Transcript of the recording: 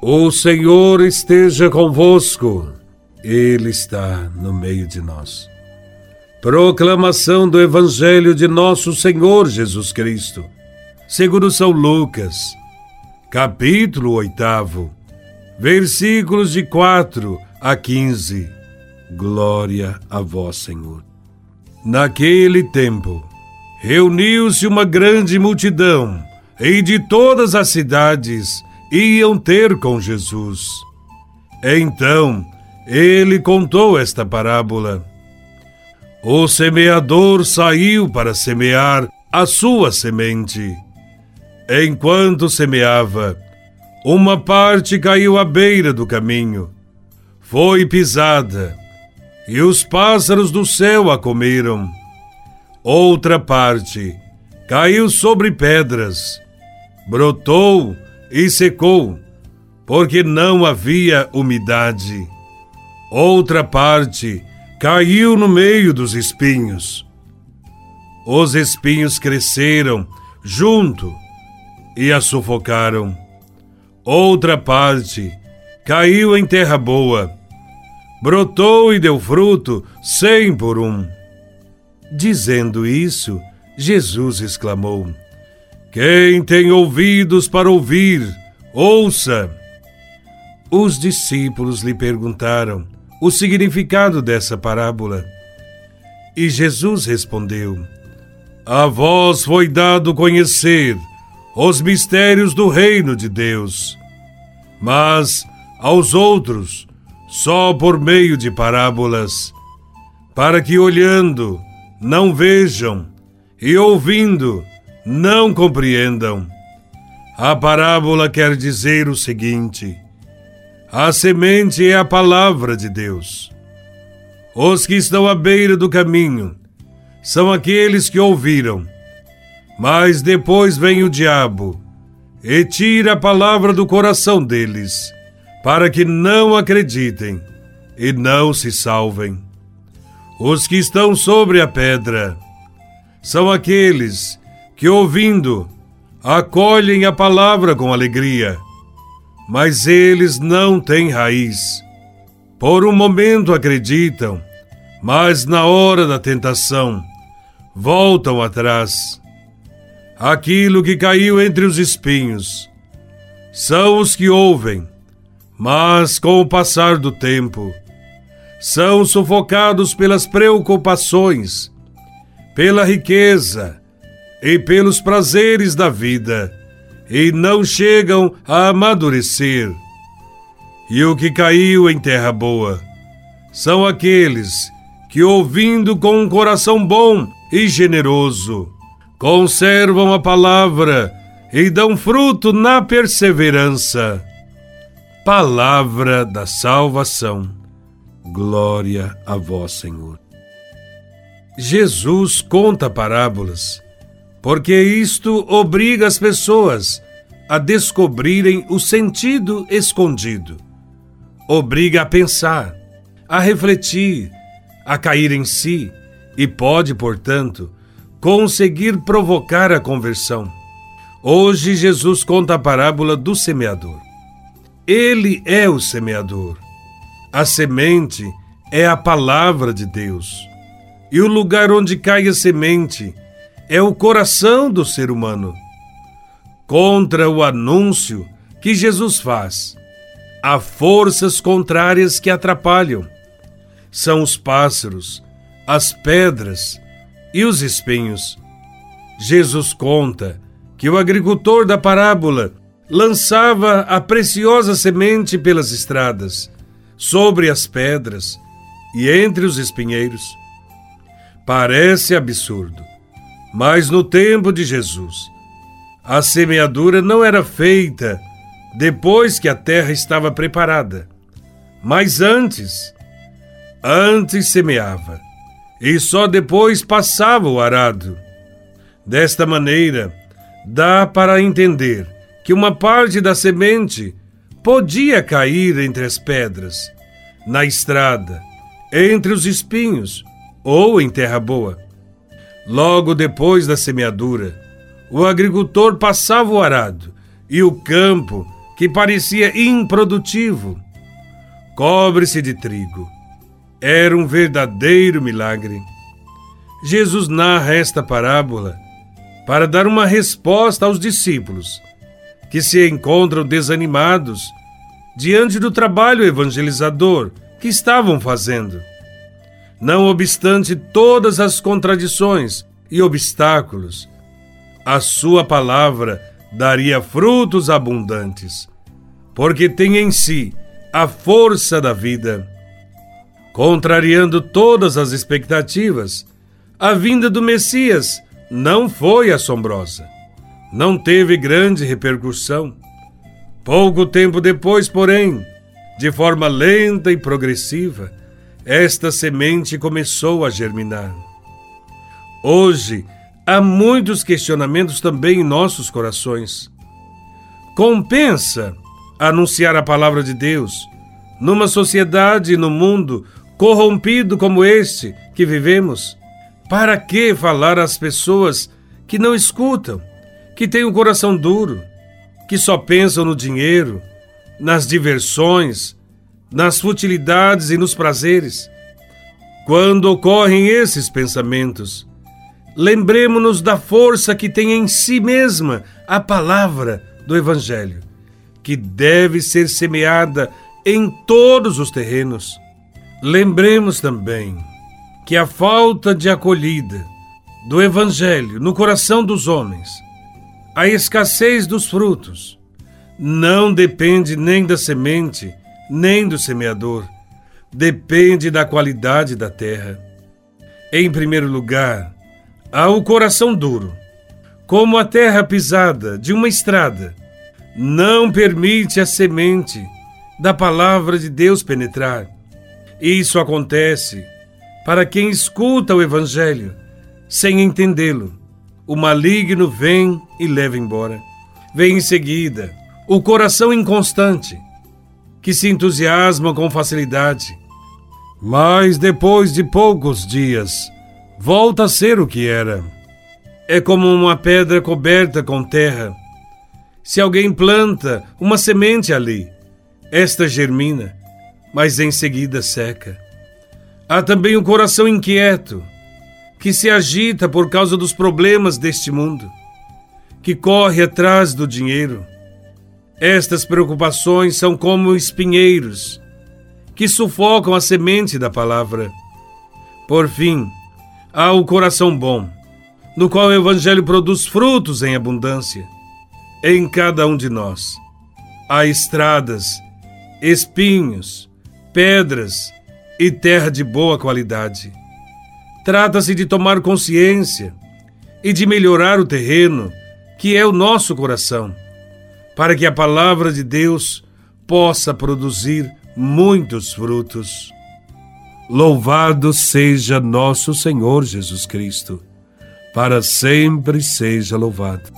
O Senhor esteja convosco, Ele está no meio de nós. Proclamação do Evangelho de Nosso Senhor Jesus Cristo, segundo São Lucas, capítulo 8, versículos de 4 a 15. Glória a Vós, Senhor. Naquele tempo, reuniu-se uma grande multidão, e de todas as cidades iam ter com Jesus. Então ele contou esta parábola. O semeador saiu para semear a sua semente. Enquanto semeava, uma parte caiu à beira do caminho. Foi pisada, e os pássaros do céu a comeram. Outra parte caiu sobre pedras, brotou e secou, porque não havia umidade. Outra parte caiu no meio dos espinhos. Os espinhos cresceram junto e a sufocaram. Outra parte caiu em terra boa, brotou e deu fruto cem por um. Dizendo isso, Jesus exclamou: quem tem ouvidos para ouvir, ouça. Os discípulos lhe perguntaram o significado dessa parábola. E Jesus respondeu: A vós foi dado conhecer os mistérios do reino de Deus, mas aos outros só por meio de parábolas, para que olhando não vejam e ouvindo não compreendam. A parábola quer dizer o seguinte: a semente é a palavra de Deus. Os que estão à beira do caminho são aqueles que ouviram, mas depois vem o diabo e tira a palavra do coração deles, para que não acreditem e não se salvem. Os que estão sobre a pedra são aqueles que, ouvindo, acolhem a palavra com alegria, mas eles não têm raiz. Por um momento acreditam, mas na hora da tentação voltam atrás. Aquilo que caiu entre os espinhos são os que ouvem, mas com o passar do tempo são sufocados pelas preocupações, pela riqueza, e pelos prazeres da vida, e não chegam a amadurecer. E o que caiu em terra boa são aqueles que, ouvindo com um coração bom e generoso, conservam a palavra e dão fruto na perseverança. Palavra da salvação. Glória a vós, Senhor. Jesus conta parábolas porque isto obriga as pessoas a descobrirem o sentido escondido. Obriga a pensar, a refletir, a cair em si e pode, portanto, conseguir provocar a conversão. Hoje Jesus conta a parábola do semeador. Ele é o semeador. A semente é a palavra de Deus. E o lugar onde cai a semente é o coração do ser humano. Contra o anúncio que Jesus faz, há forças contrárias que atrapalham. São os pássaros, as pedras e os espinhos. Jesus conta que o agricultor da parábola lançava a preciosa semente pelas estradas, sobre as pedras e entre os espinheiros. Parece absurdo, mas no tempo de Jesus, a semeadura não era feita depois que a terra estava preparada, mas antes. Antes semeava, e só depois passava o arado. Desta maneira, dá para entender que uma parte da semente podia cair entre as pedras, na estrada, entre os espinhos ou em terra boa. Logo depois da semeadura, o agricultor passava o arado e o campo que parecia improdutivo, cobre-se de trigo. Era um verdadeiro milagre. Jesus narra esta parábola para dar uma resposta aos discípulos que se encontram desanimados diante do trabalho evangelizador que estavam fazendo. Não obstante todas as contradições e obstáculos, a sua palavra daria frutos abundantes, porque tem em si a força da vida. Contrariando todas as expectativas, a vinda do Messias não foi assombrosa. Não teve grande repercussão. Pouco tempo depois, porém, de forma lenta e progressiva, esta semente começou a germinar. Hoje, há muitos questionamentos também em nossos corações. Compensa anunciar a palavra de Deus numa sociedade e no mundo corrompido como este que vivemos? Para que falar às pessoas que não escutam, que têm o um coração duro, que só pensam no dinheiro, nas diversões, nas futilidades e nos prazeres? Quando ocorrem esses pensamentos, lembremos-nos da força que tem em si mesma a palavra do Evangelho, que deve ser semeada em todos os terrenos Lembremos também que a falta de acolhida do Evangelho no coração dos homens, a escassez dos frutos, não depende nem da semente, nem do semeador, depende da qualidade da terra. Em primeiro lugar, há o coração duro, como a terra pisada de uma estrada, não permite a semente da palavra de Deus penetrar isso acontece para quem escuta o Evangelho sem entendê-lo. O maligno vem e leva embora. Vem em seguida o coração inconstante, que se entusiasma com facilidade. Mas depois de poucos dias, volta a ser o que era. É como uma pedra coberta com terra. Se alguém planta uma semente ali, esta germina mas em seguida seca. Há também o coração inquieto, que se agita por causa dos problemas deste mundo, que corre atrás do dinheiro. Estas preocupações são como espinheiros que sufocam a semente da palavra. Por fim, há o coração bom, no qual o Evangelho produz frutos em abundância. Em cada um de nós há estradas, espinhos, pedras e terra de boa qualidade. Trata-se de tomar consciência e de melhorar o terreno, que é o nosso coração, para que a palavra de Deus possa produzir muitos frutos. Louvado seja nosso Senhor Jesus Cristo, para sempre seja louvado.